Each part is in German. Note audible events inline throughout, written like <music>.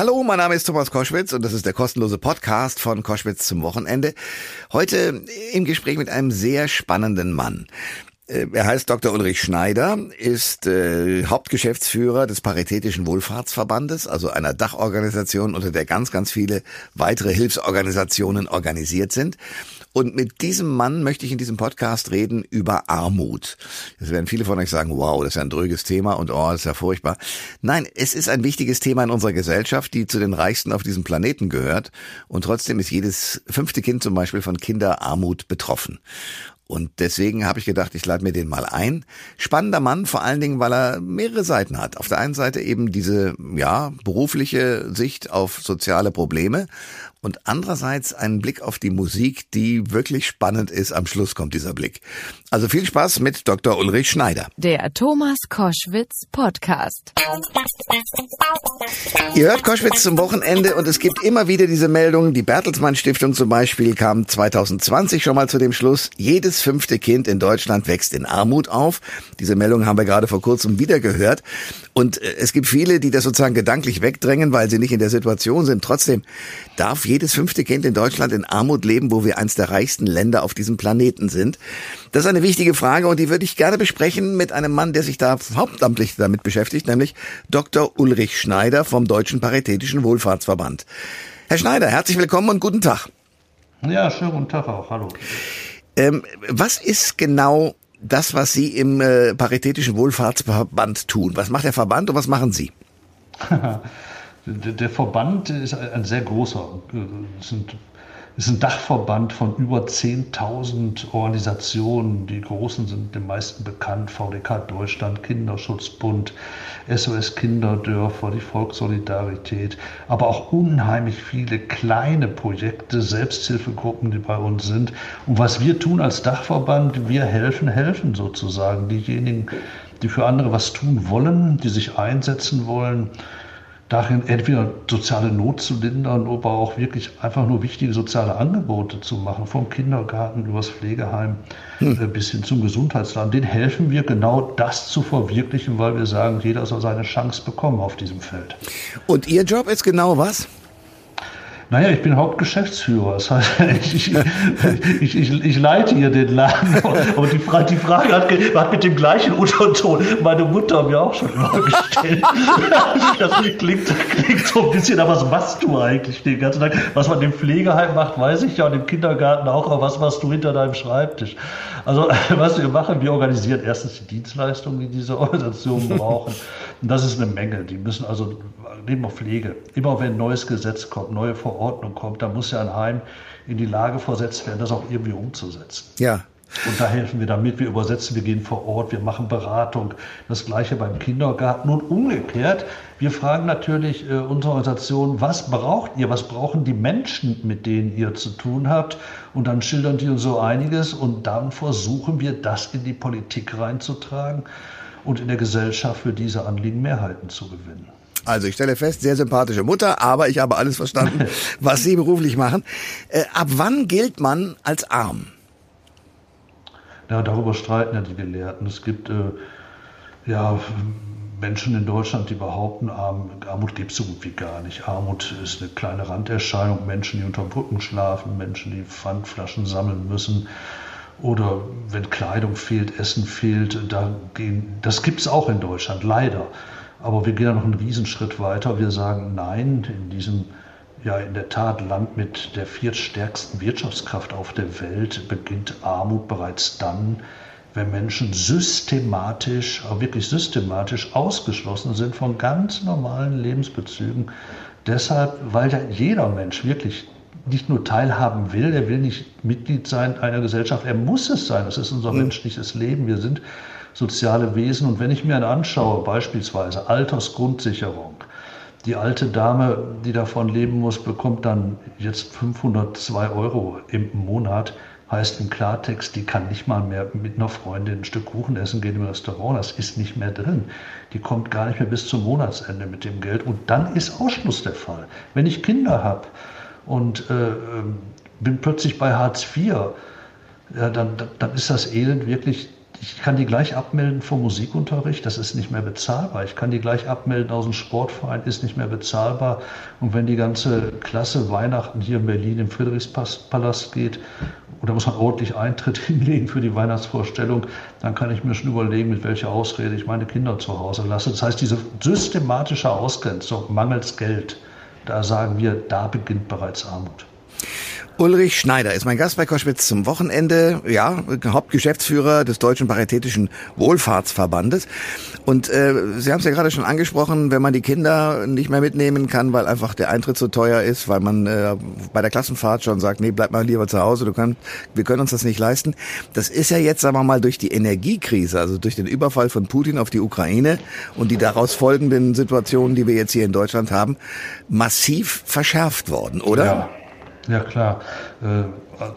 Hallo, mein Name ist Thomas Koschwitz und das ist der kostenlose Podcast von Koschwitz zum Wochenende. Heute im Gespräch mit einem sehr spannenden Mann. Äh, er heißt Dr. Ulrich Schneider, ist äh, Hauptgeschäftsführer des Paritätischen Wohlfahrtsverbandes, also einer Dachorganisation, unter der ganz, ganz viele weitere Hilfsorganisationen organisiert sind. Und mit diesem Mann möchte ich in diesem Podcast reden über Armut. Das werden viele von euch sagen, wow, das ist ja ein dröges Thema und oh, das ist ja furchtbar. Nein, es ist ein wichtiges Thema in unserer Gesellschaft, die zu den reichsten auf diesem Planeten gehört. Und trotzdem ist jedes fünfte Kind zum Beispiel von Kinderarmut betroffen. Und deswegen habe ich gedacht, ich lade mir den mal ein. Spannender Mann, vor allen Dingen, weil er mehrere Seiten hat. Auf der einen Seite eben diese, ja, berufliche Sicht auf soziale Probleme und andererseits einen Blick auf die Musik, die wirklich spannend ist. Am Schluss kommt dieser Blick. Also viel Spaß mit Dr. Ulrich Schneider. Der Thomas Koschwitz Podcast. Ihr hört Koschwitz zum Wochenende und es gibt immer wieder diese Meldungen. Die Bertelsmann Stiftung zum Beispiel kam 2020 schon mal zu dem Schluss, jedes fünfte Kind in Deutschland wächst in Armut auf. Diese Meldung haben wir gerade vor kurzem wieder gehört. Und äh, es gibt viele, die das sozusagen gedanklich wegdrängen, weil sie nicht in der Situation sind. Trotzdem darf jedes fünfte Kind in Deutschland in Armut leben, wo wir eins der reichsten Länder auf diesem Planeten sind. Das ist eine wichtige Frage und die würde ich gerne besprechen mit einem Mann, der sich da hauptamtlich damit beschäftigt, nämlich Dr. Ulrich Schneider vom Deutschen Paritätischen Wohlfahrtsverband. Herr Schneider, herzlich willkommen und guten Tag. Ja, schönen guten Tag auch. Hallo. Ähm, was ist genau das, was Sie im äh, Paritätischen Wohlfahrtsverband tun? Was macht der Verband und was machen Sie? <laughs> Der Verband ist ein sehr großer. Es ist ein Dachverband von über 10.000 Organisationen. Die großen sind den meisten bekannt. VDK Deutschland, Kinderschutzbund, SOS Kinderdörfer, die Volkssolidarität, aber auch unheimlich viele kleine Projekte, Selbsthilfegruppen, die bei uns sind. Und was wir tun als Dachverband, wir helfen, helfen sozusagen. Diejenigen, die für andere was tun wollen, die sich einsetzen wollen, darin entweder soziale Not zu lindern, aber auch wirklich einfach nur wichtige soziale Angebote zu machen, vom Kindergarten übers Pflegeheim hm. Äh, bis hin zum Gesundheitsladen. Den helfen wir genau das zu verwirklichen, weil wir sagen, jeder soll seine Chance bekommen auf diesem Feld. Und Ihr Job ist genau was? Naja, ich bin Hauptgeschäftsführer. Das heißt, <laughs> ich, ich, ich, ich, leite hier den Laden. Aber die, Frage, die Frage hat, hat, mit dem gleichen Unterton meine Mutter mir auch schon immer gestellt. <laughs> Das klingt, klingt so ein bisschen, aber was machst du eigentlich den ganzen Tag? Was man im Pflegeheim macht, weiß ich ja, und im Kindergarten auch, aber was machst du hinter deinem Schreibtisch? Also, <laughs> was wir machen, wir organisieren erstens die Dienstleistungen, die diese Organisationen <laughs> brauchen. Und das ist eine Menge. Die müssen also, nehmen wir Pflege. Immer wenn ein neues Gesetz kommt, neue Verordnung kommt, da muss ja ein Heim in die Lage versetzt werden, das auch irgendwie umzusetzen. Ja. Und da helfen wir damit, wir übersetzen, wir gehen vor Ort, wir machen Beratung. Das gleiche beim Kindergarten und umgekehrt. Wir fragen natürlich äh, unsere Organisation, was braucht ihr, was brauchen die Menschen, mit denen ihr zu tun habt? Und dann schildern die uns so einiges und dann versuchen wir, das in die Politik reinzutragen und in der Gesellschaft für diese Anliegen Mehrheiten zu gewinnen. Also ich stelle fest, sehr sympathische Mutter, aber ich habe alles verstanden, <laughs> was Sie beruflich machen. Äh, ab wann gilt man als arm? Ja, darüber streiten ja die Gelehrten. Es gibt äh, ja Menschen in Deutschland, die behaupten, Arm, Armut gibt es so gut wie gar nicht. Armut ist eine kleine Randerscheinung. Menschen, die unter Brücken schlafen, Menschen, die Pfandflaschen sammeln müssen, oder wenn Kleidung fehlt, Essen fehlt, da gehen, das gibt es auch in Deutschland, leider. Aber wir gehen da noch einen Riesenschritt weiter. Wir sagen nein, in diesem ja in der Tat Land mit der viertstärksten Wirtschaftskraft auf der Welt beginnt Armut bereits dann, wenn Menschen systematisch, auch wirklich systematisch ausgeschlossen sind von ganz normalen Lebensbezügen. Deshalb, weil ja jeder Mensch wirklich nicht nur teilhaben will, er will nicht Mitglied sein einer Gesellschaft, er muss es sein. Das ist unser mhm. menschliches Leben. Wir sind soziale Wesen. Und wenn ich mir anschaue, beispielsweise Altersgrundsicherung, die alte Dame, die davon leben muss, bekommt dann jetzt 502 Euro im Monat. Heißt im Klartext, die kann nicht mal mehr mit einer Freundin ein Stück Kuchen essen gehen im Restaurant. Das ist nicht mehr drin. Die kommt gar nicht mehr bis zum Monatsende mit dem Geld. Und dann ist Ausschluss der Fall. Wenn ich Kinder habe, und äh, ähm, bin plötzlich bei Hartz IV, ja, dann, dann ist das Elend wirklich ich kann die gleich abmelden vom Musikunterricht, das ist nicht mehr bezahlbar. Ich kann die gleich abmelden aus dem Sportverein, ist nicht mehr bezahlbar. Und wenn die ganze Klasse Weihnachten hier in Berlin im Friedrichspalast geht, oder muss man ordentlich Eintritt <laughs> hinlegen für die Weihnachtsvorstellung, dann kann ich mir schon überlegen, mit welcher Ausrede ich meine Kinder zu Hause lasse. Das heißt, diese systematische Ausgrenzung mangels Geld, da sagen wir, da beginnt bereits Armut. Ulrich Schneider ist mein Gast bei Koschwitz zum Wochenende, ja, Hauptgeschäftsführer des Deutschen Paritätischen Wohlfahrtsverbandes. Und äh, Sie haben es ja gerade schon angesprochen, wenn man die Kinder nicht mehr mitnehmen kann, weil einfach der Eintritt so teuer ist, weil man äh, bei der Klassenfahrt schon sagt, nee, bleib mal lieber zu Hause, du kannst, wir können uns das nicht leisten. Das ist ja jetzt, sagen wir mal, durch die Energiekrise, also durch den Überfall von Putin auf die Ukraine und die daraus folgenden Situationen, die wir jetzt hier in Deutschland haben, massiv verschärft worden, oder? Ja. Ja klar. Äh,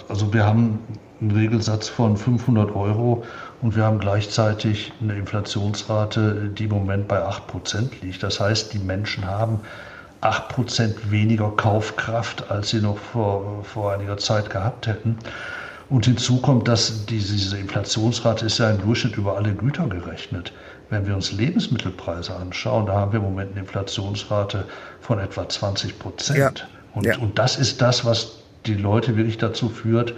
also wir haben einen Regelsatz von 500 Euro und wir haben gleichzeitig eine Inflationsrate, die im Moment bei 8 Prozent liegt. Das heißt, die Menschen haben 8 Prozent weniger Kaufkraft, als sie noch vor, vor einiger Zeit gehabt hätten. Und hinzu kommt, dass diese Inflationsrate ist ja im Durchschnitt über alle Güter gerechnet. Wenn wir uns Lebensmittelpreise anschauen, da haben wir im Moment eine Inflationsrate von etwa 20 Prozent. Ja. Und, ja. und das ist das, was die Leute wirklich dazu führt,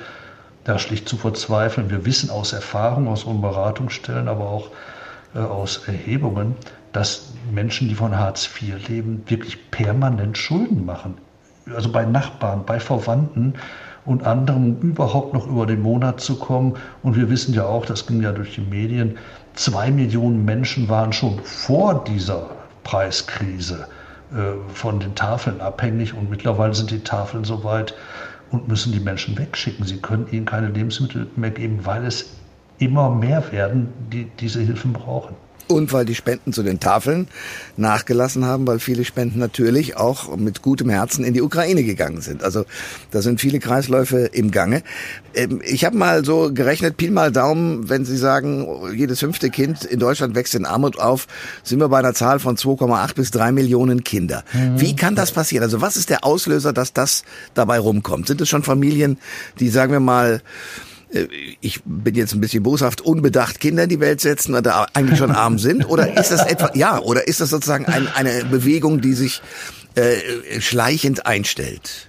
da schlicht zu verzweifeln. Wir wissen aus Erfahrung, aus unseren Beratungsstellen, aber auch äh, aus Erhebungen, dass Menschen, die von Hartz IV leben, wirklich permanent Schulden machen. Also bei Nachbarn, bei Verwandten und anderen überhaupt noch über den Monat zu kommen. Und wir wissen ja auch, das ging ja durch die Medien, zwei Millionen Menschen waren schon vor dieser Preiskrise von den Tafeln abhängig und mittlerweile sind die Tafeln so weit und müssen die Menschen wegschicken. Sie können ihnen keine Lebensmittel mehr geben, weil es immer mehr werden, die diese Hilfen brauchen. Und weil die Spenden zu den Tafeln nachgelassen haben, weil viele Spenden natürlich auch mit gutem Herzen in die Ukraine gegangen sind. Also da sind viele Kreisläufe im Gange. Ähm, ich habe mal so gerechnet, Pi mal Daumen, wenn Sie sagen, jedes fünfte Kind in Deutschland wächst in Armut auf, sind wir bei einer Zahl von 2,8 bis 3 Millionen Kinder. Mhm. Wie kann das passieren? Also was ist der Auslöser, dass das dabei rumkommt? Sind es schon Familien, die, sagen wir mal, ich bin jetzt ein bisschen boshaft, unbedacht Kinder in die Welt setzen oder eigentlich schon arm sind? Oder ist das etwa, ja, oder ist das sozusagen ein, eine Bewegung, die sich äh, schleichend einstellt?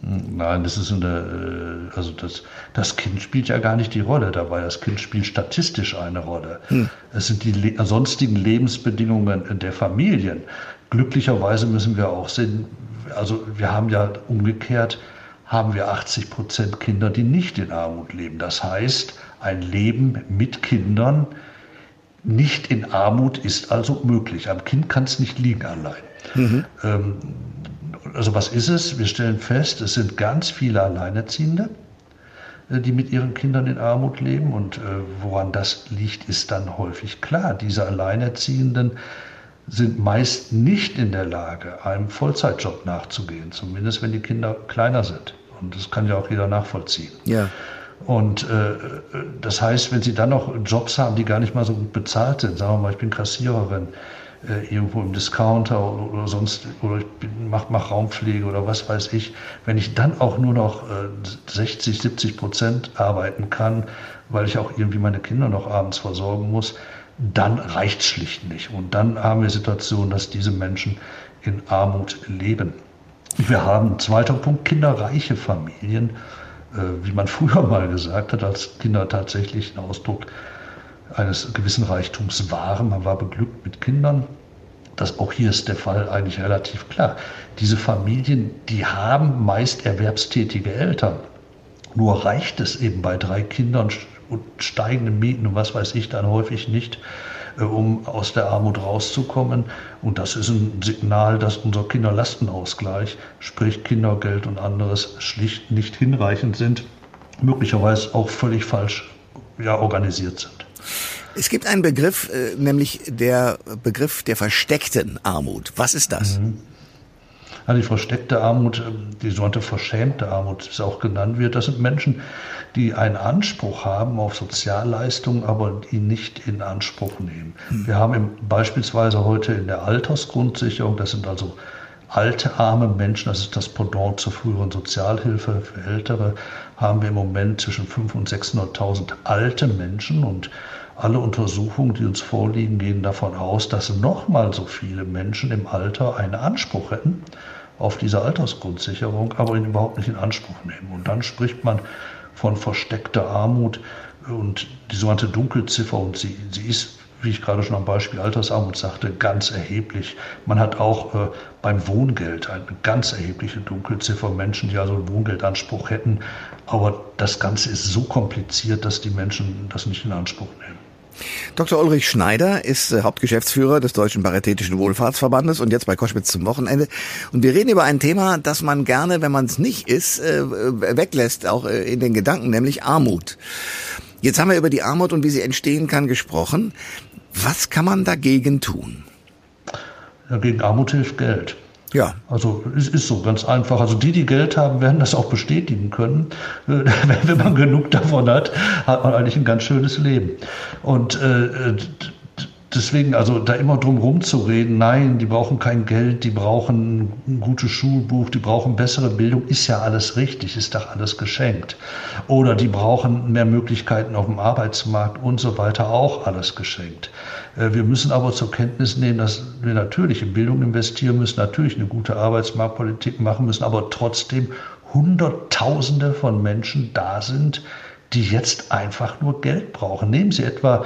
Nein, das ist eine, äh, also das, das Kind spielt ja gar nicht die Rolle dabei. Das Kind spielt statistisch eine Rolle. Hm. Es sind die le sonstigen Lebensbedingungen der Familien. Glücklicherweise müssen wir auch sehen, also wir haben ja umgekehrt haben wir 80 Prozent Kinder, die nicht in Armut leben. Das heißt, ein Leben mit Kindern nicht in Armut ist also möglich. Am Kind kann es nicht liegen allein. Mhm. Ähm, also was ist es? Wir stellen fest, es sind ganz viele Alleinerziehende, äh, die mit ihren Kindern in Armut leben. Und äh, woran das liegt, ist dann häufig klar. Diese Alleinerziehenden sind meist nicht in der Lage, einem Vollzeitjob nachzugehen, zumindest wenn die Kinder kleiner sind. Und das kann ja auch jeder nachvollziehen. Ja. Und äh, das heißt, wenn Sie dann noch Jobs haben, die gar nicht mal so gut bezahlt sind, sagen wir mal, ich bin Kassiererin äh, irgendwo im Discounter oder, oder sonst, oder ich mache mach Raumpflege oder was weiß ich, wenn ich dann auch nur noch äh, 60, 70 Prozent arbeiten kann, weil ich auch irgendwie meine Kinder noch abends versorgen muss, dann reicht es schlicht nicht. Und dann haben wir Situationen, dass diese Menschen in Armut leben. Wir haben, zweiter Punkt, kinderreiche Familien, äh, wie man <laughs> früher mal gesagt hat, als Kinder tatsächlich ein Ausdruck eines gewissen Reichtums waren. Man war beglückt mit Kindern. Das auch hier ist der Fall eigentlich relativ klar. Diese Familien, die haben meist erwerbstätige Eltern. Nur reicht es eben bei drei Kindern und steigenden Mieten und was weiß ich dann häufig nicht, um aus der Armut rauszukommen. Und das ist ein Signal, dass unser Kinderlastenausgleich, sprich Kindergeld und anderes, schlicht nicht hinreichend sind, möglicherweise auch völlig falsch ja, organisiert sind. Es gibt einen Begriff, äh, nämlich der Begriff der versteckten Armut. Was ist das? Mhm. Ja, die versteckte Armut, äh, die sogenannte verschämte Armut, wie es auch genannt wird, das sind Menschen, die einen Anspruch haben auf Sozialleistungen, aber die nicht in Anspruch nehmen. Mhm. Wir haben im, beispielsweise heute in der Altersgrundsicherung, das sind also alte, arme Menschen, das ist das Pendant zur früheren Sozialhilfe für Ältere, haben wir im Moment zwischen 500.000 und 600.000 alte Menschen und alle Untersuchungen, die uns vorliegen, gehen davon aus, dass nochmal so viele Menschen im Alter einen Anspruch hätten auf diese Altersgrundsicherung, aber ihn überhaupt nicht in Anspruch nehmen. Und dann spricht man von versteckter Armut und die sogenannte Dunkelziffer und sie, sie ist wie ich gerade schon am Beispiel Altersarmut sagte, ganz erheblich. Man hat auch äh, beim Wohngeld eine ganz erhebliche Dunkelziffer Menschen, die also einen Wohngeldanspruch hätten. Aber das Ganze ist so kompliziert, dass die Menschen das nicht in Anspruch nehmen. Dr. Ulrich Schneider ist äh, Hauptgeschäftsführer des Deutschen Paritätischen Wohlfahrtsverbandes und jetzt bei Koschwitz zum Wochenende. Und wir reden über ein Thema, das man gerne, wenn man es nicht ist, äh, weglässt, auch äh, in den Gedanken, nämlich Armut. Jetzt haben wir über die Armut und wie sie entstehen kann gesprochen. Was kann man dagegen tun? Ja, gegen Armut hilft Geld. Ja. Also es ist so ganz einfach. Also die, die Geld haben, werden das auch bestätigen können. <laughs> Wenn man genug davon hat, hat man eigentlich ein ganz schönes Leben. Und äh, deswegen, also da immer drum rumzureden, nein, die brauchen kein Geld, die brauchen ein gutes Schulbuch, die brauchen bessere Bildung, ist ja alles richtig, ist doch alles geschenkt. Oder die brauchen mehr Möglichkeiten auf dem Arbeitsmarkt und so weiter, auch alles geschenkt. Äh, wir müssen aber zur Kenntnis nehmen, dass wir natürlich in Bildung investieren müssen, natürlich eine gute Arbeitsmarktpolitik machen müssen, aber trotzdem Hunderttausende von Menschen da sind, die jetzt einfach nur Geld brauchen. Nehmen Sie etwa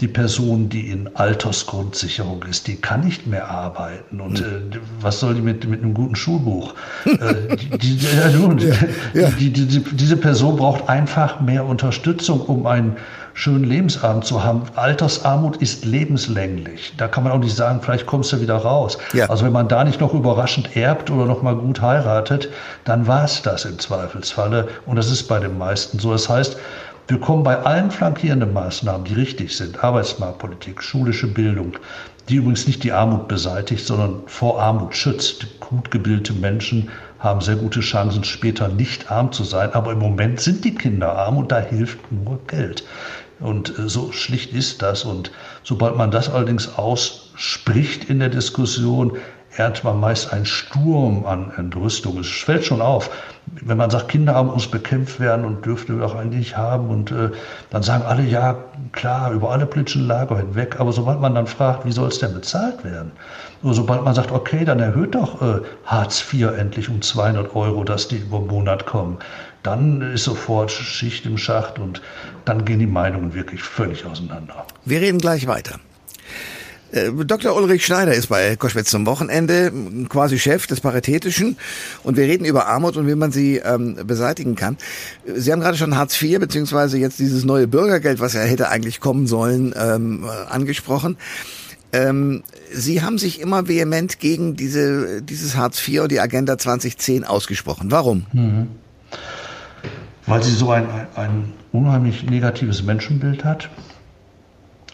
die Person, die in Altersgrundsicherung ist, die kann nicht mehr arbeiten. Und hm. äh, was soll die mit, mit einem guten Schulbuch? <laughs> äh, die, die, ja, die, diese Person braucht einfach mehr Unterstützung, um einen schönen Lebensabend zu haben. Altersarmut ist lebenslänglich. Da kann man auch nicht sagen, vielleicht kommst du wieder raus. Ja. Also wenn man da nicht noch überraschend erbt oder noch mal gut heiratet, dann war es das im Zweifelsfalle. Und das ist bei den meisten so. Das heißt, wir kommen bei allen flankierenden Maßnahmen, die richtig sind, Arbeitsmarktpolitik, schulische Bildung, die übrigens nicht die Armut beseitigt, sondern vor Armut schützt. Gut gebildete Menschen haben sehr gute Chancen, später nicht arm zu sein. Aber im Moment sind die Kinder arm und da hilft nur Geld. Und äh, so schlicht ist das. Und sobald man das allerdings ausspricht in der Diskussion, erntet man meist einen Sturm an Entrüstung. Es fällt schon auf, wenn man sagt, Kinderarmut muss bekämpft werden und dürfte wir doch eigentlich haben. Und äh, dann sagen alle, ja, klar, über alle politischen Lager hinweg. Aber sobald man dann fragt, wie soll es denn bezahlt werden? Oder sobald man sagt, okay, dann erhöht doch äh, Hartz IV endlich um 200 Euro, dass die über Monat kommen. Dann ist sofort Schicht im Schacht und dann gehen die Meinungen wirklich völlig auseinander. Wir reden gleich weiter. Äh, Dr. Ulrich Schneider ist bei Koschwitz zum Wochenende quasi Chef des Paritätischen und wir reden über Armut und wie man sie ähm, beseitigen kann. Sie haben gerade schon Hartz IV beziehungsweise jetzt dieses neue Bürgergeld, was ja hätte eigentlich kommen sollen, ähm, angesprochen. Ähm, sie haben sich immer vehement gegen diese, dieses Hartz IV und die Agenda 2010 ausgesprochen. Warum? Mhm. Weil sie so ein, ein unheimlich negatives Menschenbild hat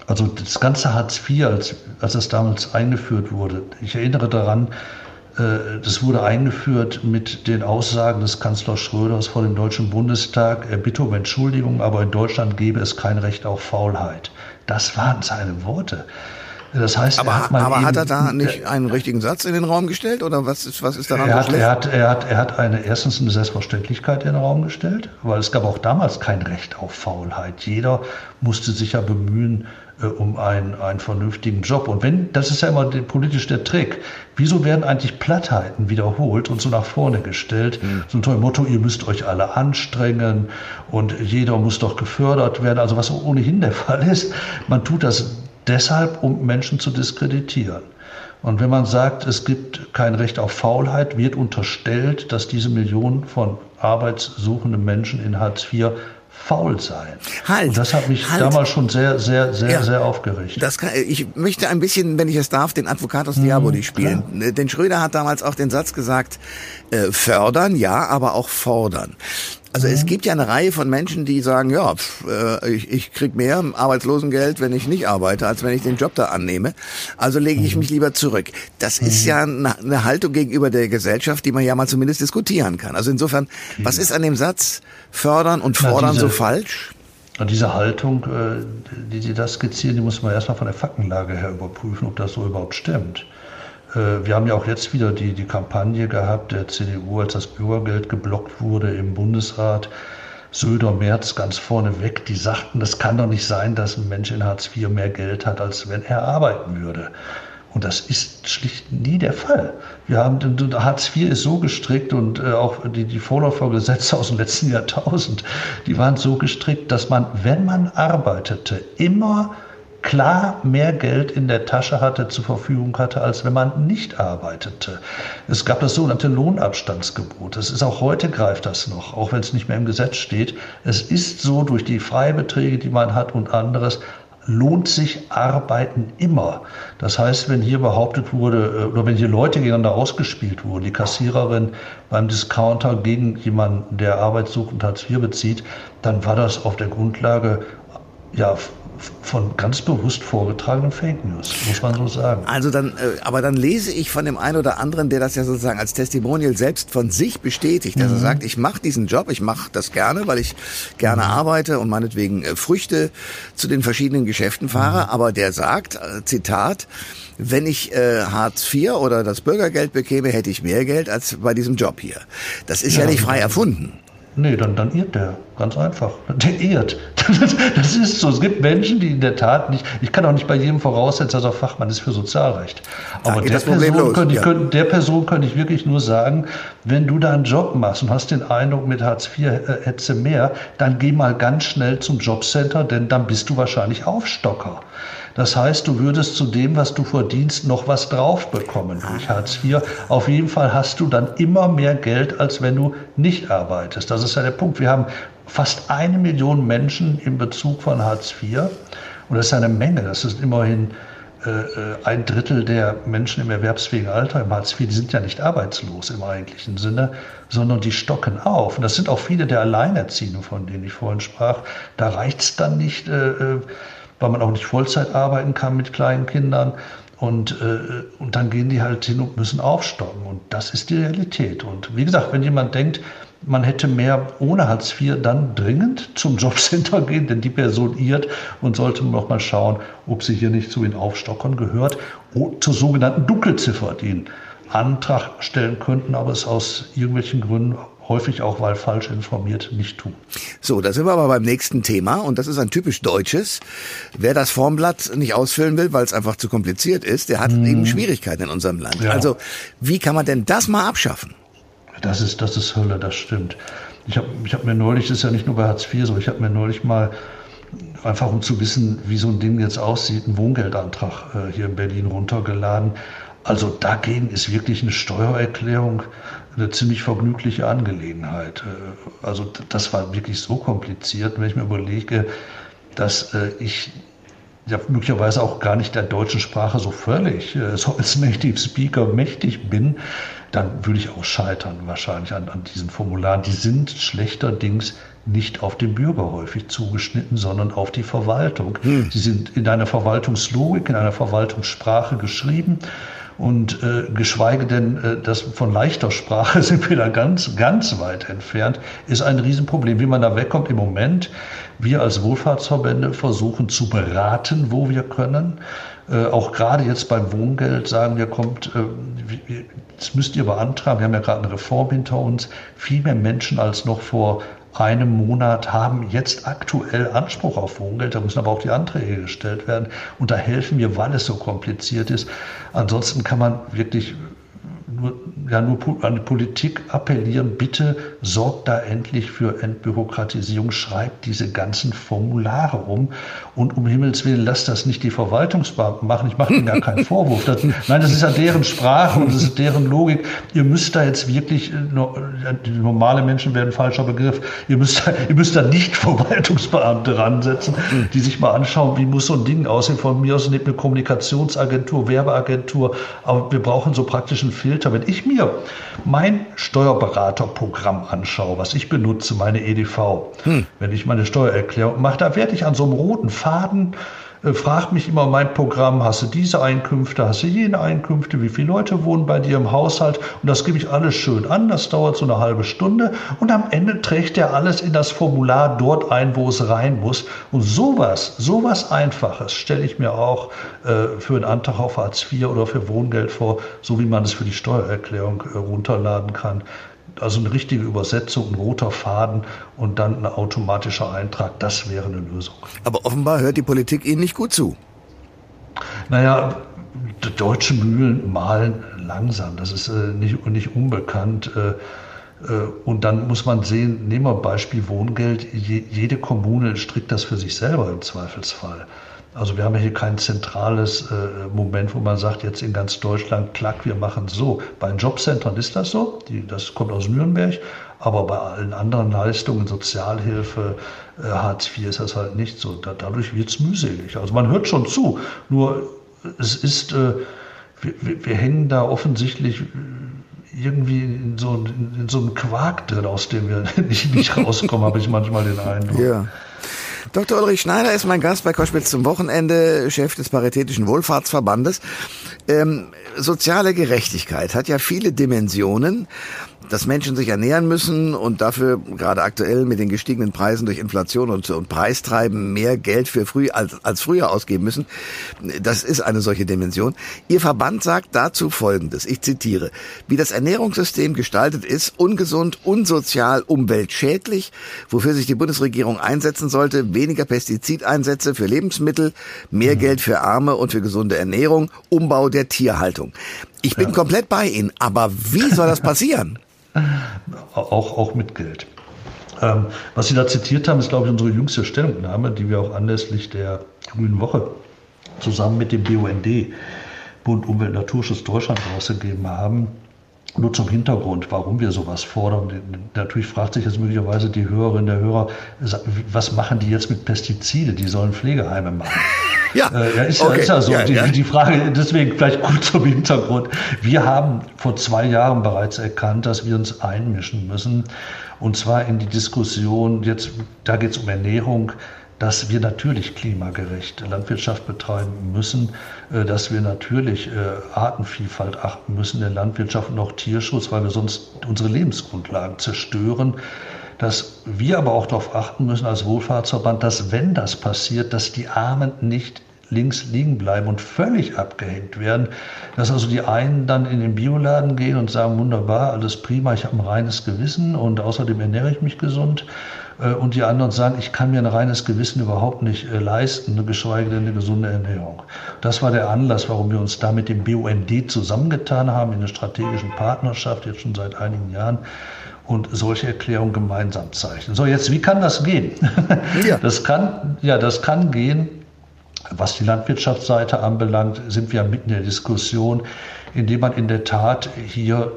also das ganze Hartz IV, als, als es damals eingeführt wurde, ich erinnere daran, äh, das wurde eingeführt mit den Aussagen des Kanzlers Schröders vor dem Deutschen Bundestag, er bitte um Entschuldigung, aber in Deutschland gäbe es kein Recht auf Faulheit. Das waren seine Worte. Das heißt, aber, hat, aber hat er da nicht einen richtigen Satz in den Raum gestellt oder was ist, was ist daran er hat, er hat, er hat, er hat eine, erstens eine Selbstverständlichkeit in den Raum gestellt, weil es gab auch damals kein Recht auf Faulheit. Jeder musste sich ja bemühen, äh, um einen, einen vernünftigen Job. Und wenn, das ist ja immer politisch der Trick, wieso werden eigentlich Plattheiten wiederholt und so nach vorne gestellt? Mhm. So ein tolles Motto, ihr müsst euch alle anstrengen und jeder muss doch gefördert werden. Also was ohnehin der Fall ist, man tut das deshalb, um Menschen zu diskreditieren. Und wenn man sagt, es gibt kein Recht auf Faulheit, wird unterstellt, dass diese Millionen von arbeitssuchenden Menschen in Hartz IV faul sein. Halt. Und das hat mich halt. damals schon sehr, sehr, sehr, ja, sehr aufgeregt. Kann, ich möchte ein bisschen, wenn ich es darf, den Advocatus Diaboli mhm, spielen. Klar. Denn Schröder hat damals auch den Satz gesagt, äh, fördern, ja, aber auch fordern. Also mhm. es gibt ja eine Reihe von Menschen, die sagen, ja, pf, äh, ich, ich krieg mehr Arbeitslosengeld, wenn ich nicht arbeite, als wenn ich den Job da annehme. Also lege ich mhm. mich lieber zurück. Das mhm. ist ja eine, eine, Haltung gegenüber der Gesellschaft, die man ja mal zumindest diskutieren kann. Also insofern, was ist an dem Satz fördern und fordern so falsch? Diese Haltung, äh, die Sie da skizzieren, die muss man erstmal von der Faktenlage her überprüfen, ob das so überhaupt stimmt. Äh, wir haben ja auch jetzt wieder die, die Kampagne gehabt der CDU, als das Bürgergeld geblockt wurde im Bundesrat. Söder, Merz ganz vorne weg, die sagten, das kann doch nicht sein, dass ein Mensch in Hartz IV mehr Geld hat, als wenn er arbeiten würde. Und das ist schlicht nie der Fall. Wir haben, Hartz IV ist so gestrickt und äh, auch die, die Vorläufergesetze aus dem letzten Jahrtausend, die waren so gestrickt, dass man, wenn man arbeitete, immer klar mehr Geld in der Tasche hatte, zur Verfügung hatte, als wenn man nicht arbeitete. Es gab das sogenannte Lohnabstandsgebot. Das ist auch heute greift das noch, auch wenn es nicht mehr im Gesetz steht. Es ist so durch die Freibeträge, die man hat und anderes, lohnt sich Arbeiten immer. Das heißt, wenn hier behauptet wurde, äh, oder wenn hier Leute gegeneinander ausgespielt wurden, die Kassiererin beim Discounter gegen jemanden, der Arbeit sucht und Hartz IV bezieht, dann war das auf der Grundlage ja, von ganz bewusst vorgetragenen Fake News, muss man so sagen. Also dann, äh, aber dann lese ich von dem einen oder anderen, der das ja sozusagen als Testimonial selbst von sich bestätigt, dass mhm. er sagt, ich mache diesen Job, ich mache das gerne, weil ich gerne mhm. arbeite und meinetwegen äh, Früchte zu den verschiedenen Geschäften fahre, mhm. aber der sagt, äh, Zitat, wenn ich äh, Hartz IV oder das Bürgergeld bekäme, hätte ich mehr Geld als bei diesem Job hier. Das ist ja, ja nicht frei erfunden. Nee, dann, dann irrt der. Ganz einfach. <laughs> Der irrt. <laughs> Das ist so. Es gibt Menschen, die in der Tat nicht. Ich kann auch nicht bei jedem voraussetzen, dass er Fachmann ist für Sozialrecht. Aber der Person, könnte, ja. könnte, der Person könnte ich wirklich nur sagen, wenn du da einen Job machst und hast den Eindruck, mit Hartz IV äh, hättest mehr, dann geh mal ganz schnell zum Jobcenter, denn dann bist du wahrscheinlich Aufstocker. Das heißt, du würdest zu dem, was du verdienst, noch was drauf bekommen durch Hartz IV. Auf jeden Fall hast du dann immer mehr Geld, als wenn du nicht arbeitest. Das ist ja der Punkt. Wir haben fast eine Million Menschen im Bezug von Hartz IV. Und das ist eine Menge. Das ist immerhin äh, äh, ein Drittel der Menschen im erwerbsfähigen Alter im Hartz IV, die sind ja nicht arbeitslos im eigentlichen Sinne, sondern die stocken auf. Und das sind auch viele der Alleinerziehenden, von denen ich vorhin sprach. Da reicht es dann nicht, äh, äh weil man auch nicht Vollzeit arbeiten kann mit kleinen Kindern. Und, äh, und dann gehen die halt hin und müssen aufstocken. Und das ist die Realität. Und wie gesagt, wenn jemand denkt, man hätte mehr ohne Hartz IV dann dringend zum <laughs> Jobcenter gehen, denn die Person irrt und sollte noch mal schauen, ob sie hier nicht zu den Aufstockern gehört, zur sogenannten Dunkelziffer, die einen Antrag stellen könnten, aber es aus irgendwelchen Gründen häufig auch, weil falsch informiert, nicht tun. So, da sind wir aber beim nächsten Thema und das ist ein typisch deutsches. Wer das Formblatt nicht ausfüllen will, weil es einfach zu kompliziert ist, der hat hm. eben Schwierigkeiten in unserem Land. Ja. Also, wie kann man denn das mal abschaffen? Das ist, das ist Hölle, das stimmt. Ich habe ich hab mir neulich, das ist ja nicht nur bei Hartz IV so, ich habe mir neulich mal einfach um zu wissen, wie so ein Ding jetzt aussieht, einen Wohngeldantrag äh, hier in Berlin runtergeladen. Also dagegen ist wirklich eine Steuererklärung eine ziemlich vergnügliche Angelegenheit. Äh, also das war wirklich so kompliziert, wenn ich mir überlege, dass äh, ich ja möglicherweise auch gar nicht der deutschen Sprache so völlig äh, so als Native Speaker mächtig bin, dann würde ich auch scheitern wahrscheinlich an, an diesen Formularen. Die sind schlechterdings nicht auf den Bürger häufig zugeschnitten, sondern auf die Verwaltung. Hm. Sie sind in einer Verwaltungslogik, in einer Verwaltungssprache geschrieben und äh, geschweige denn, äh, das von leichter Sprache <laughs> sind wir da ganz, ganz weit entfernt, ist ein Riesenproblem. Wie man da wegkommt im Moment, wir als Wohlfahrtsverbände versuchen zu beraten, wo wir können. Äh, auch gerade jetzt beim Wohngeld sagen wir, kommt, äh, das müsst ihr beantragen. Wir haben ja gerade eine Reform hinter uns. Viel mehr Menschen als noch vor einem Monat haben jetzt aktuell Anspruch auf Wohngeld. Da müssen aber auch die Anträge gestellt werden. Und da helfen wir, weil es so kompliziert ist. Ansonsten kann man wirklich nur, ja, nur an die Politik appellieren, bitte sorgt da endlich für Entbürokratisierung, schreibt diese ganzen Formulare um und um Himmels Willen lasst das nicht die Verwaltungsbeamten machen. Ich mache ihnen gar keinen Vorwurf. Das, nein, das ist ja deren Sprache und das ist deren Logik. Ihr müsst da jetzt wirklich, äh, normale Menschen werden falscher Begriff, ihr müsst da, <laughs> ihr müsst da nicht <laughs> Verwaltungsbeamte ransetzen, die sich mal anschauen, wie muss so ein Ding aussehen. Von mir aus nimmt eine Kommunikationsagentur, Werbeagentur, aber wir brauchen so praktisch einen Filter. Wenn ich mir mein Steuerberaterprogramm anschaue, was ich benutze, meine EDV, hm. wenn ich meine Steuererklärung mache, da werde ich an so einem roten Faden fragt mich immer mein Programm, hast du diese Einkünfte, hast du jene Einkünfte, wie viele Leute wohnen bei dir im Haushalt? Und das gebe ich alles schön an, das dauert so eine halbe Stunde. Und am Ende trägt er alles in das Formular dort ein, wo es rein muss. Und sowas, sowas Einfaches stelle ich mir auch äh, für einen Antrag auf Hartz IV oder für Wohngeld vor, so wie man es für die Steuererklärung äh, runterladen kann also eine richtige Übersetzung, ein roter Faden und dann ein automatischer Eintrag, das wäre eine Lösung. Aber offenbar hört die Politik Ihnen nicht gut zu. Naja, deutsche Mühlen malen langsam. Das ist äh, nicht, nicht unbekannt. Äh, äh, und dann muss man sehen, nehmen wir Beispiel Wohngeld, jede Kommune strickt das für sich selber im Zweifelsfall. Also wir haben hier kein zentrales äh, Moment, wo man sagt, jetzt in ganz Deutschland, klack, wir machen so. Bei den Jobcentern ist das so, die, das kommt aus Nürnberg, aber bei allen anderen Leistungen, Sozialhilfe, äh, Hartz IV ist das halt nicht so. Da, dadurch wird es mühselig. Also man hört schon zu, nur es ist, äh, wir, wir, hängen da offensichtlich irgendwie in so, in so einem Quark drin, aus dem wir <laughs> nicht, nicht rauskommen, habe ich manchmal den Eindruck. Ja. Dr. Ulrich Schneider ist mein Gast bei Koschwitz zum Wochenende, Chef des Paritätischen Wohlfahrtsverbandes. Ähm, soziale Gerechtigkeit hat ja viele Dimensionen dass Menschen sich ernähren müssen und dafür gerade aktuell mit den gestiegenen Preisen durch Inflation und, und Preistreiben mehr Geld für früh als, als früher ausgeben müssen, das ist eine solche Dimension. Ihr Verband sagt dazu Folgendes, ich zitiere, wie das Ernährungssystem gestaltet ist, ungesund, unsozial, umweltschädlich, wofür sich die Bundesregierung einsetzen sollte, weniger Pestizideinsätze für Lebensmittel, mehr mhm. Geld für Arme und für gesunde Ernährung, Umbau der Tierhaltung. Ich bin ja. komplett bei Ihnen, aber wie soll das <laughs> passieren? Auch, auch mit Geld. Ähm, was Sie da zitiert haben, ist, glaube ich, unsere jüngste Stellungnahme, die wir auch anlässlich der Grünen Woche zusammen mit dem BUND, Bund Umwelt Naturschutz Deutschland, rausgegeben haben. Nur zum Hintergrund, warum wir sowas fordern. Natürlich fragt sich jetzt möglicherweise die Hörerin der Hörer, was machen die jetzt mit Pestizide? Die sollen Pflegeheime machen. <laughs> Ja, äh, ja, ist, okay. ist ja so. Ja, die, ja. die Frage, deswegen vielleicht gut zum Hintergrund. Wir haben vor zwei Jahren bereits erkannt, dass wir uns einmischen müssen. Und zwar in die Diskussion, jetzt, da geht es um Ernährung, dass wir natürlich klimagerecht Landwirtschaft betreiben müssen, äh, dass wir natürlich äh, Artenvielfalt achten müssen in der Landwirtschaft und auch Tierschutz, weil wir sonst unsere Lebensgrundlagen zerstören. Dass wir aber auch darauf achten müssen als Wohlfahrtsverband, dass wenn das passiert, dass die Armen nicht links liegen bleiben und völlig abgehängt werden. Dass also die einen dann in den Bioladen gehen und sagen, wunderbar, alles prima, ich habe ein reines Gewissen und außerdem ernähre ich mich gesund. Äh, und die anderen sagen, ich kann mir ein reines Gewissen überhaupt nicht äh, leisten, geschweige denn eine gesunde Ernährung. Das war der Anlass, warum wir uns da mit dem BUND zusammengetan haben, in einer strategischen Partnerschaft, jetzt schon seit einigen Jahren und solche Erklärungen gemeinsam zeichnen. So, jetzt, wie kann das gehen? Ja. <laughs> Das kann, ja, das kann gehen, was die Landwirtschaftsseite anbelangt, sind wir mitten in der Diskussion, indem man in der Tat hier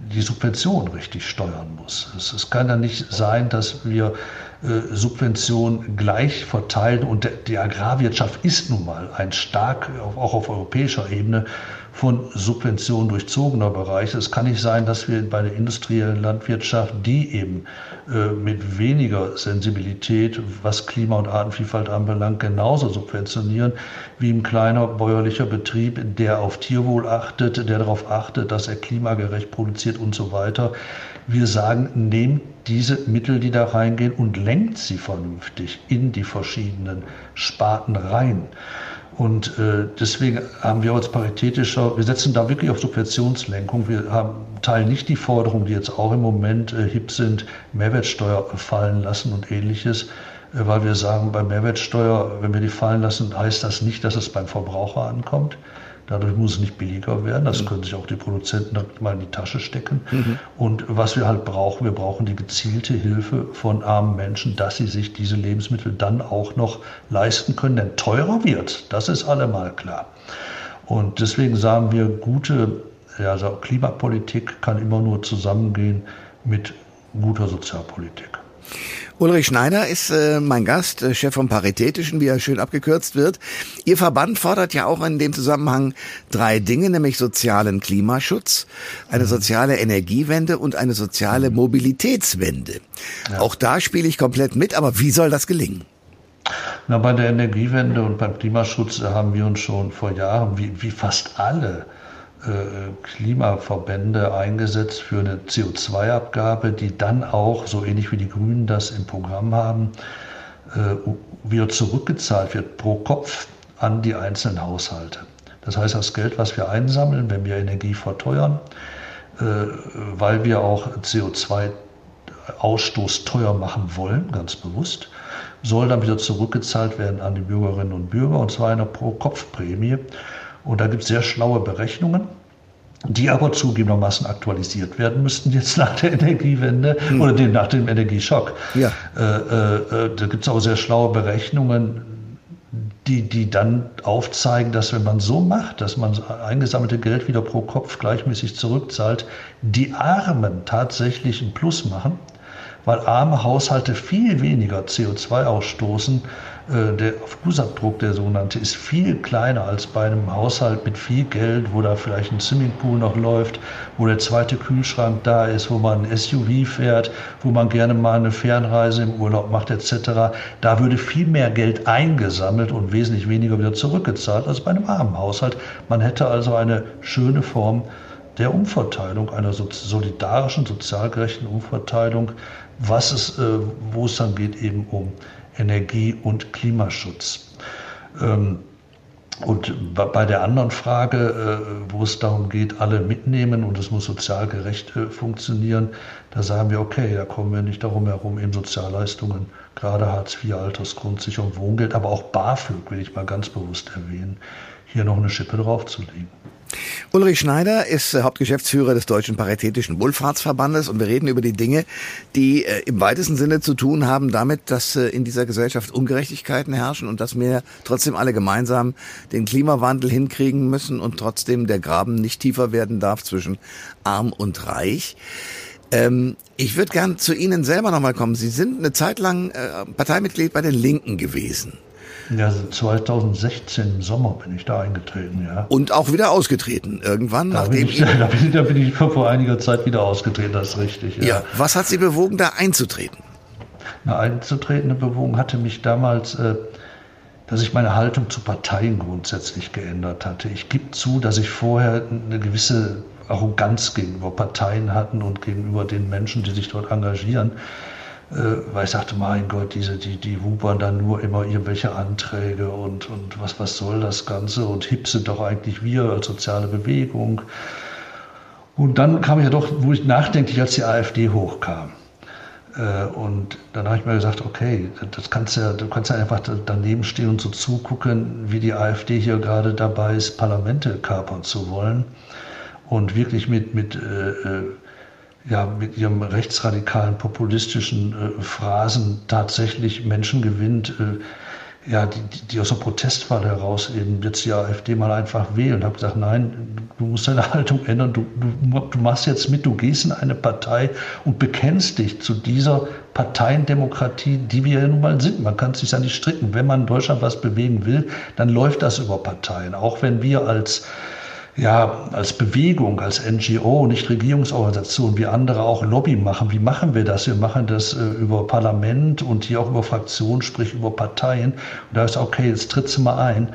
die Subvention richtig steuern muss. Es, es kann ja nicht sein, dass wir äh, Subventionen gleich verteilen und die Agrarwirtschaft ist nun mal ein stark, auch auf europäischer Ebene, von Subventionen durchzogener Bereich. Es kann nicht sein, dass wir bei der industriellen Landwirtschaft, die eben äh, mit weniger Sensibilität, was Klima- und Artenvielfalt anbelangt, genauso subventionieren wie ein kleiner bäuerlicher Betrieb, der auf Tierwohl achtet, der darauf achtet, dass er klimagerecht produziert und so weiter. Wir sagen, nehmt diese Mittel, die da reingehen, und lenkt sie vernünftig in die verschiedenen Sparten rein. Und äh, deswegen haben wir als paritätischer, wir setzen da wirklich auf Subventionslenkung. Wir haben, teilen nicht die Forderungen, die jetzt auch im Moment äh, hip sind, Mehrwertsteuer fallen lassen und ähnliches, äh, weil wir sagen, bei Mehrwertsteuer, wenn wir die fallen lassen, heißt das nicht, dass es beim Verbraucher ankommt. Dadurch muss es nicht billiger werden. Das können sich auch die Produzenten mal in die Tasche stecken. Mhm. Und was wir halt brauchen, wir brauchen die gezielte Hilfe von armen Menschen, dass sie sich diese Lebensmittel dann auch noch leisten können. Denn teurer wird, das ist allemal klar. Und deswegen sagen wir, gute ja, also Klimapolitik kann immer nur zusammengehen mit guter Sozialpolitik. Ulrich Schneider ist äh, mein Gast, äh, Chef vom Paritätischen, wie er schön abgekürzt wird. Ihr Verband fordert ja auch in dem Zusammenhang drei Dinge, nämlich sozialen Klimaschutz, eine mhm. soziale Energiewende und eine soziale Mobilitätswende. Ja. Auch da spiele ich komplett mit, aber wie soll das gelingen? Na, bei der Energiewende und beim Klimaschutz haben wir uns schon vor Jahren, wie, wie fast alle, Klimaverbände eingesetzt für eine CO2-Abgabe, die dann auch, so ähnlich wie die Grünen das im Programm haben, äh, wieder zurückgezahlt wird pro Kopf an die einzelnen Haushalte. Das heißt, das Geld, was wir einsammeln, wenn wir Energie verteuern, weil wir auch CO2 Ausstoß teuer machen wollen, ganz bewusst, soll dann wieder zurückgezahlt werden an die Bürgerinnen und Bürger, und zwar eine Pro-Kopf-Prämie. Und da gibt es sehr schlaue Berechnungen die aber zugegebenermaßen aktualisiert werden müssten jetzt nach der Energiewende hm. oder dem, nach dem Energieschock. Ja. Äh, äh, äh da gibt es auch sehr schlaue Berechnungen, die, die dann aufzeigen, dass wenn man so macht, dass man eingesammelte Geld wieder pro Kopf gleichmäßig zurückzahlt, die Armen tatsächlich einen Plus machen weil arme Haushalte viel weniger CO2 ausstoßen. Äh, der Fußabdruck, der sogenannte, ist viel kleiner als bei einem Haushalt mit viel Geld, wo da vielleicht ein Swimmingpool noch läuft, wo der zweite Kühlschrank da ist, wo man ein SUV fährt, wo man gerne mal eine Fernreise im Urlaub macht etc. Da würde viel mehr Geld eingesammelt und wesentlich weniger wieder zurückgezahlt als bei einem armen Haushalt. Man hätte also eine schöne Form der Umverteilung, einer solidarischen, sozial gerechten Umverteilung, was es, äh, wo es dann geht eben um Energie- und Klimaschutz. Ähm, und bei der anderen Frage, äh, wo es darum geht, alle mitnehmen und es muss sozial gerecht äh, funktionieren, da sagen wir, okay, da kommen wir nicht darum herum, eben Sozialleistungen, gerade Hartz IV, Altersgrundsicherung, Wohngeld, aber auch BAföG, will ich mal ganz bewusst erwähnen, hier noch eine Schippe draufzulegen. Ulrich Schneider ist äh, Hauptgeschäftsführer des Deutschen Paritätischen Wohlfahrtsverbandes und wir reden über die Dinge, die äh, im weitesten Sinne zu tun haben damit, dass äh, in dieser Gesellschaft Ungerechtigkeiten herrschen und dass wir trotzdem alle gemeinsam den Klimawandel hinkriegen müssen und trotzdem der Graben nicht tiefer werden darf zwischen arm und reich. Ähm, ich würde gern zu Ihnen selber nochmal kommen. Sie sind eine Zeit lang Parteimitglied bei den Linken gewesen. Ja, 2016 im Sommer bin ich da eingetreten, ja. Und auch wieder ausgetreten irgendwann, da nachdem <laughs> bin ich, da, bin, da bin ich vor einiger Zeit wieder ausgetreten, das ist richtig. Ja. ja. Was hat Sie bewogen, da einzutreten? Na, einzutretende bewogen hatte mich damals, äh, dass ich meine Haltung zu Parteien grundsätzlich geändert hatte. Ich gebe zu, dass ich vorher eine gewisse Arroganz gegenüber Parteien hatten und gegenüber den Menschen, die sich dort engagieren. Äh, weil ich sagte, mein Gott, diese, die, die wubern dann nur immer irgendwelche Anträge und, und was, was soll das Ganze und hip sind doch eigentlich wir als soziale Bewegung. Und dann kam ich ja doch, wo ich nachdenklich, als die AfD hochkam. Äh, und dann habe ich mir gesagt, okay, das kannst ja, du kannst ja einfach daneben stehen und so zugucken, wie die AfD hier gerade dabei ist, Parlamente kapern zu wollen und wirklich mit, mit äh, äh ja, mit ihrem rechtsradikalen, populistischen äh, Phrasen tatsächlich Menschen gewinnt, äh, ja, die, die aus der Protestwahl heraus eben jetzt die AfD mal einfach wählen. Und habe gesagt, nein, du musst deine <laughs> Haltung ändern, du, du, du machst jetzt mit, du gehst in eine Partei und bekennst dich zu dieser Parteiendemokratie, die wir ja nun mal sind. Man kann sich ja nicht stricken. Wenn man in Deutschland was bewegen will, dann läuft das über Parteien. Auch wenn wir als ja, als Bewegung, als NGO, nicht Regierungsorganisation, wie andere auch Lobby machen. Wie machen wir das? Wir machen das äh, über Parlament und hier auch über Fraktionen, sprich über Parteien. Und da ist okay, jetzt trittst du mal ein,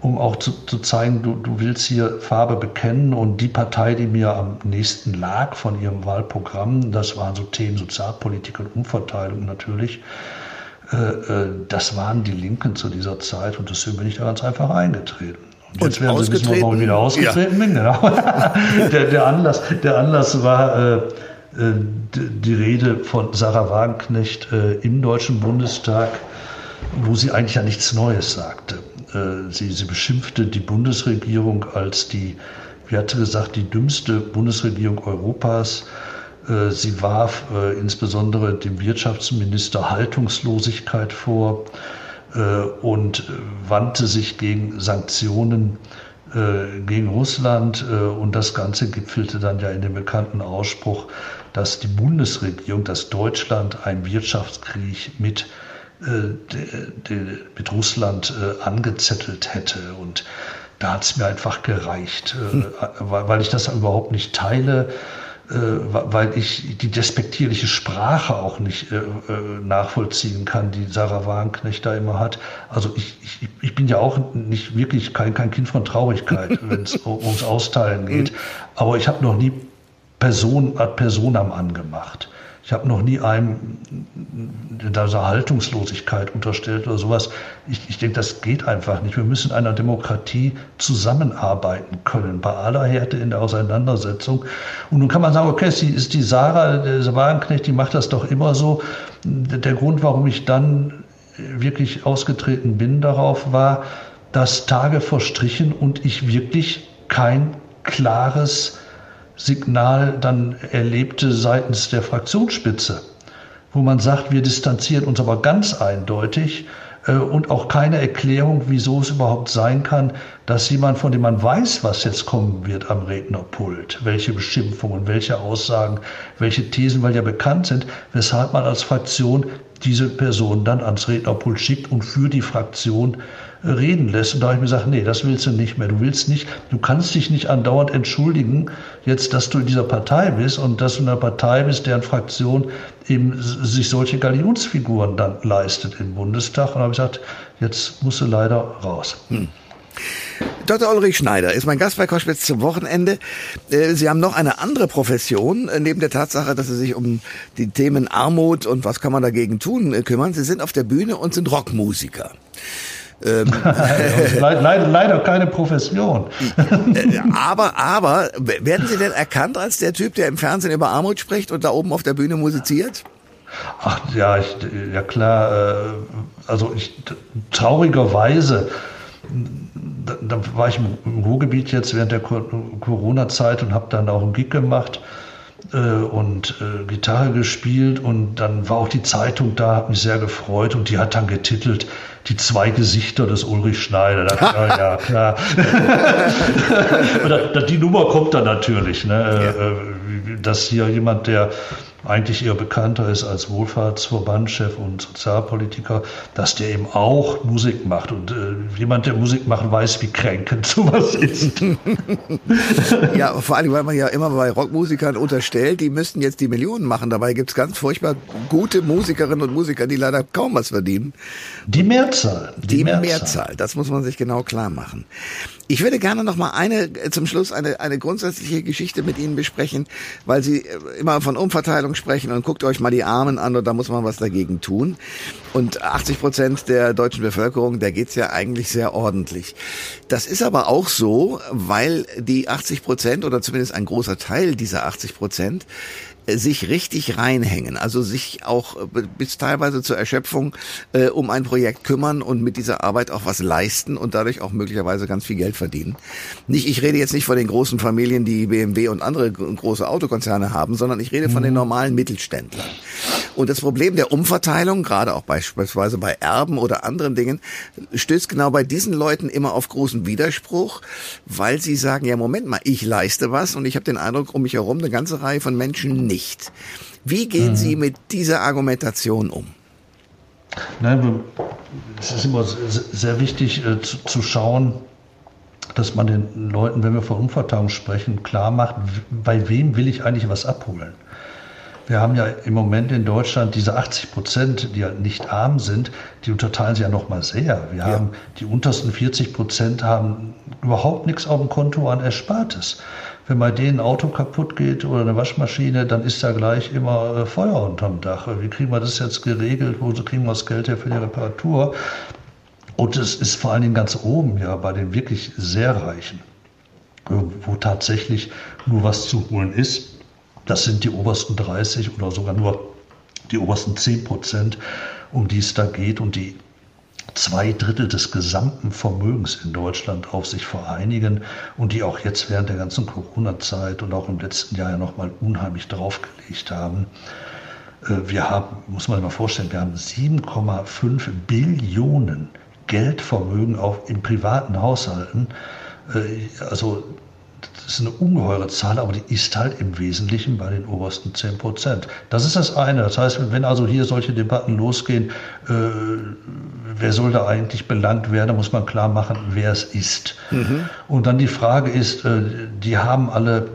um auch zu, zu zeigen, du, du willst hier Farbe bekennen. Und die Partei, die mir am nächsten lag von ihrem Wahlprogramm, das waren so Themen Sozialpolitik und Umverteilung natürlich. Äh, äh, das waren die Linken zu dieser Zeit und deswegen bin ich da ganz einfach eingetreten. Jetzt werden Sie wissen, warum ich wieder ausgetreten ja. bin. Genau. <laughs> der, der, Anlass, der Anlass war äh, äh die Rede von Sarah Wagenknecht äh, im Deutschen Bundestag, wo sie eigentlich ja nichts Neues sagte. Äh, sie, sie beschimpfte die Bundesregierung als die, wie hat sie gesagt, die dümmste Bundesregierung Europas. Äh, sie warf äh, insbesondere dem Wirtschaftsminister Haltungslosigkeit vor. Äh, und wandte sich gegen Sanktionen äh, gegen Russland. Äh, und das Ganze gipfelte dann ja in dem bekannten Ausspruch, dass die Bundesregierung, dass Deutschland einen Wirtschaftskrieg mit, mit Russland angezettelt hätte. Und da hat es mir einfach gereicht, <laughs> weil ich das überhaupt nicht teile. Äh, weil ich die despektierliche Sprache auch nicht äh, äh, nachvollziehen kann, die Sarah Wagenknecht da immer hat. Also ich, ich, ich bin ja auch nicht wirklich kein, kein Kind von Traurigkeit, <laughs> wenn es ums Austeilen geht. Aber ich habe noch nie Person ad personam angemacht. Ich habe noch nie einem so Haltungslosigkeit unterstellt oder sowas. Ich, ich denke, das geht einfach nicht. Wir müssen in einer Demokratie zusammenarbeiten können, bei aller Härte in der Auseinandersetzung. Und nun kann man sagen, okay, sie ist die Sarah, der Wagenknecht, die macht das doch immer so. Der Grund, warum ich dann wirklich ausgetreten bin darauf, war, dass Tage verstrichen und ich wirklich kein klares Signal dann erlebte seitens der Fraktionsspitze, wo man sagt, wir distanzieren uns aber ganz eindeutig äh, und auch keine Erklärung, wieso es überhaupt sein kann, dass jemand, von dem man weiß, was jetzt kommen wird am Rednerpult, welche Beschimpfungen, welche Aussagen, welche Thesen, weil ja bekannt sind, weshalb man als Fraktion diese Person dann ans Rednerpult schickt und für die Fraktion reden lässt. Und da habe ich mir gesagt, nee, das willst du nicht mehr. Du willst nicht, du kannst dich nicht andauernd entschuldigen, jetzt, dass du in dieser Partei bist und dass du in einer Partei bist, deren Fraktion eben sich solche Galionsfiguren dann leistet im Bundestag. Und da habe ich gesagt, jetzt musst du leider raus. Hm. Dr. Ulrich Schneider ist mein Gast bei Koschwitz zum Wochenende. Äh, Sie haben noch eine andere Profession, äh, neben der Tatsache, dass Sie sich um die Themen Armut und was kann man dagegen tun äh, kümmern. Sie sind auf der Bühne und sind Rockmusiker. Ähm, <laughs> leider, leider keine Profession. Äh, aber, aber, werden Sie denn erkannt als der Typ, der im Fernsehen über Armut spricht und da oben auf der Bühne musiziert? Ach ja, ich, ja klar. Äh, also ich traurigerweise, da, da war ich im Ruhrgebiet jetzt während der Corona-Zeit und habe dann auch einen Gig gemacht äh, und äh, Gitarre gespielt und dann war auch die Zeitung da, hat mich sehr gefreut und die hat dann getitelt die zwei Gesichter des Ulrich Schneider. Da, ja, ja, klar. <laughs> da, die Nummer kommt dann natürlich, ne? Ja. Äh, dass hier jemand, der eigentlich eher bekannter ist als Wohlfahrtsverbandchef und Sozialpolitiker, dass der eben auch Musik macht. Und äh, jemand, der Musik macht, weiß, wie kränkend <laughs> sowas ist. <laughs> ja, vor allem, weil man ja immer bei Rockmusikern unterstellt, die müssten jetzt die Millionen machen. Dabei gibt es ganz furchtbar gute Musikerinnen und Musiker, die leider kaum was verdienen. Die Mehrzahl. Die, die Mehrzahl. Mehrzahl. Das muss man sich genau klar machen. Ich würde gerne noch mal eine zum Schluss eine eine grundsätzliche Geschichte mit Ihnen besprechen, weil Sie äh, immer von Umverteilung sprechen und guckt euch mal die Armen an und da muss man was dagegen tun. Und 80 Prozent der deutschen Bevölkerung, da geht's ja eigentlich sehr ordentlich. Das ist aber auch so, weil die 80 Prozent oder zumindest ein großer Teil dieser 80 Prozent sich richtig reinhängen, also sich auch äh, bis teilweise zur Erschöpfung äh, um ein Projekt kümmern und mit dieser Arbeit auch was leisten und dadurch auch möglicherweise ganz viel Geld verdienen. Nicht, ich rede jetzt nicht von den großen Familien, die BMW und andere große Autokonzerne haben, sondern ich rede von den mhm. normalen Mittelständlern. Und das Problem der Umverteilung, gerade auch beispielsweise bei Erben oder anderen Dingen, stößt genau bei diesen Leuten immer auf großen Widerspruch, weil sie sagen, ja Moment mal, ich leiste was und ich habe den Eindruck, um mich herum eine ganze Reihe von Menschen nicht. Wie gehen mhm. Sie mit dieser Argumentation um? Nein, es ist immer sehr wichtig äh, zu, schauen, dass man den Leuten, wenn wir von Umverteilung sprechen, klar macht, bei wem will ich eigentlich was abholen. Wir haben ja im Moment in Deutschland diese 80 Prozent, die ja nicht arm sind, die unterteilen sich ja noch mal sehr. Wir ja. haben die untersten 40 Prozent haben überhaupt nichts auf dem Konto an Erspartes. Wenn bei denen ein Auto kaputt geht oder eine Waschmaschine, dann ist da gleich immer äh, Feuer unterm Dach. Wie kriegen wir das jetzt geregelt? Wo kriegen wir das Geld her für die Reparatur? Und es ist vor allen Dingen ganz oben, ja, bei den wirklich sehr Reichen, wo tatsächlich nur was zu holen ist das sind die obersten 30 oder sogar nur die obersten 10 Prozent, um die es da geht und die zwei Drittel des gesamten Vermögens in Deutschland auf sich vereinigen und die auch jetzt während der ganzen Corona-Zeit und auch im letzten Jahr ja nochmal unheimlich draufgelegt haben. Äh, wir haben, muss man sich mal vorstellen, wir haben 7,5 Billionen Geldvermögen auch in privaten Haushalten. Äh, also das ist eine ungeheure Zahl, aber die ist halt im Wesentlichen bei den obersten 10 Prozent. Das ist das eine. Das heißt, wenn also hier solche Debatten losgehen, äh, wer soll da eigentlich belangt werden, da muss man klar machen, wer es ist. Mhm. Und dann die Frage ist, äh, die haben alle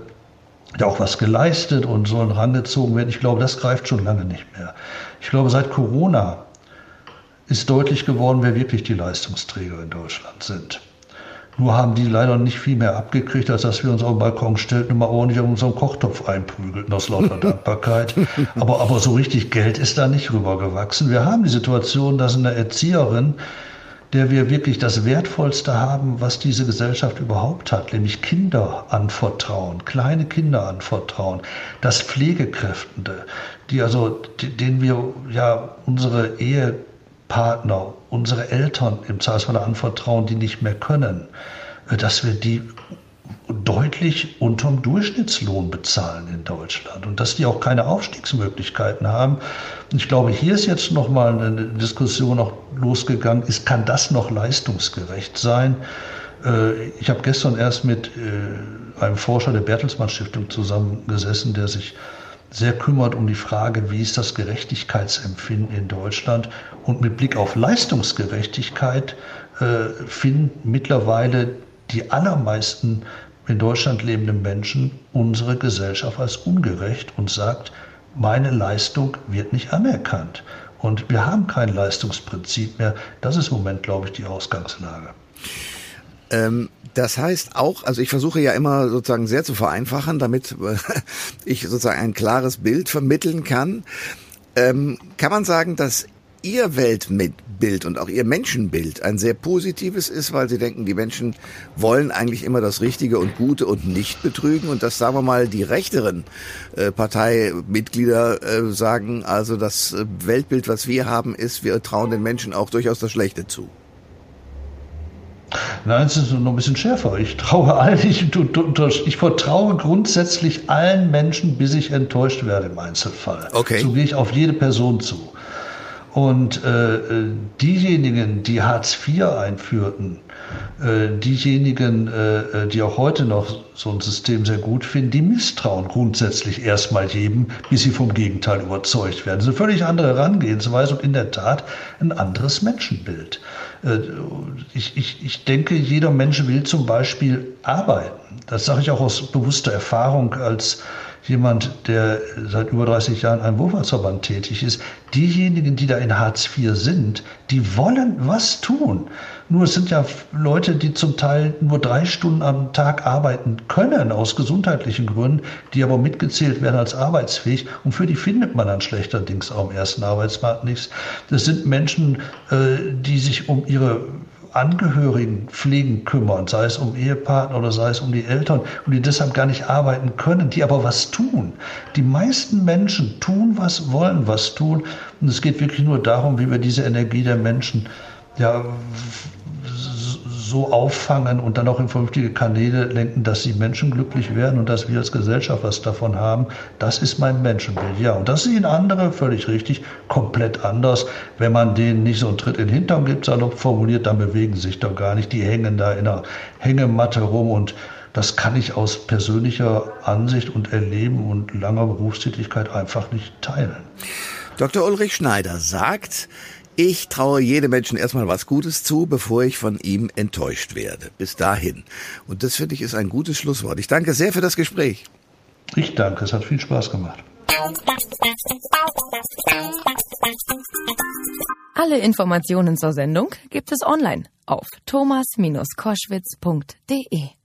ja auch was geleistet und sollen rangezogen werden. Ich glaube, das greift schon lange nicht mehr. Ich glaube, seit Corona ist deutlich geworden, wer wirklich die Leistungsträger in Deutschland sind. Nur haben die leider nicht viel mehr abgekriegt, als dass wir uns auf den Balkon stellten und mal ordentlich auf unseren Kochtopf einprügelten aus lauter Dankbarkeit. <laughs> aber, aber so richtig Geld ist da nicht rübergewachsen. Wir haben die Situation, dass eine Erzieherin der wir wirklich das Wertvollste haben, was diese Gesellschaft überhaupt hat, nämlich Kinder anvertrauen, kleine Kinder anvertrauen, das Pflegekräftende, die also, denen wir ja unsere Ehepartner, unsere Eltern im Zweifelsfall anvertrauen, die nicht mehr können, dass wir die deutlich unterm Durchschnittslohn bezahlen in Deutschland und dass die auch keine Aufstiegsmöglichkeiten haben. Ich glaube, hier ist jetzt noch mal eine Diskussion auch losgegangen, ist, kann das noch leistungsgerecht sein? Äh, ich habe gestern erst mit äh, einem Forscher der Bertelsmann Stiftung zusammengesessen, der sich sehr kümmert um die Frage, wie ist das Gerechtigkeitsempfinden in Deutschland. Und mit Blick auf Leistungsgerechtigkeit äh, finden mittlerweile die allermeisten in Deutschland lebenden Menschen unsere Gesellschaft als ungerecht und sagt, meine Leistung wird nicht anerkannt. Und wir haben kein Leistungsprinzip mehr. Das ist im Moment, glaube ich, die Ausgangslage. Ähm, das heißt auch, also ich versuche ja immer sozusagen sehr zu vereinfachen, damit <laughs> ich sozusagen ein klares Bild vermitteln kann. Ähm, kann man sagen, dass Ihr Weltbild und auch Ihr Menschenbild ein sehr positives ist, weil Sie denken, die Menschen wollen eigentlich immer das Richtige und Gute und nicht betrügen und dass, sagen wir mal, die rechteren äh, Parteimitglieder äh, sagen, also das äh, Weltbild, was wir haben, ist, wir trauen den Menschen auch durchaus das Schlechte zu. Nein, es ist noch ein bisschen schärfer. Ich traue allen, <laughs> ich, ich, vertraue grundsätzlich allen Menschen, bis ich enttäuscht werde im Einzelfall. Okay. So gehe ich auf jede Person zu. Und äh, äh, diejenigen, die Hartz IV einführten, diejenigen, äh, äh, die auch heute noch so ein System sehr gut finden, die misstrauen grundsätzlich erstmal jedem, bis sie vom Gegenteil überzeugt werden. Das ist eine völlig andere Herangehensweise und in der Tat ein anderes Menschenbild. Äh, ich, ich, ich denke, jeder Mensch will zum Beispiel arbeiten. Das sage ich auch aus bewusster Erfahrung als jemand, der seit über 30 Jahren einem Wohlfahrtsverband tätig ist, diejenigen, die da in Hartz IV sind, die wollen was tun. Nur es sind ja Leute, die zum Teil nur drei Stunden am Tag arbeiten können, aus gesundheitlichen Gründen, die aber mitgezählt werden als arbeitsfähig. Und für die findet man dann schlechterdings auch im ersten Arbeitsmarkt nichts. Das sind Menschen, äh, die sich um ihre Angehörigen pflegen kümmern, sei es um Ehepartner oder sei es um die Eltern und die deshalb gar nicht arbeiten können, die aber was tun. Die meisten Menschen tun was, wollen was tun und es geht wirklich nur darum, wie wir diese Energie der Menschen ja, so auffangen und dann auch in vernünftige Kanäle lenken, dass die Menschen glücklich werden und dass wir als Gesellschaft was davon haben. Das ist mein Menschenbild. Ja, und das sehen andere völlig richtig, komplett anders. Wenn man denen nicht so einen Tritt in den Hintern gibt, salopp formuliert, dann bewegen sich doch gar nicht. Die hängen da in einer Hängematte rum und das kann ich aus persönlicher Ansicht und Erleben und langer Berufstätigkeit einfach nicht teilen. Dr. Ulrich Schneider sagt, ich traue jedem Menschen erstmal was Gutes zu, bevor ich von ihm enttäuscht werde. Bis dahin. Und das finde ich ist ein gutes Schlusswort. Ich danke sehr für das Gespräch. Ich danke, es hat viel Spaß gemacht. Alle Informationen zur Sendung gibt es online auf thomas-koschwitz.de.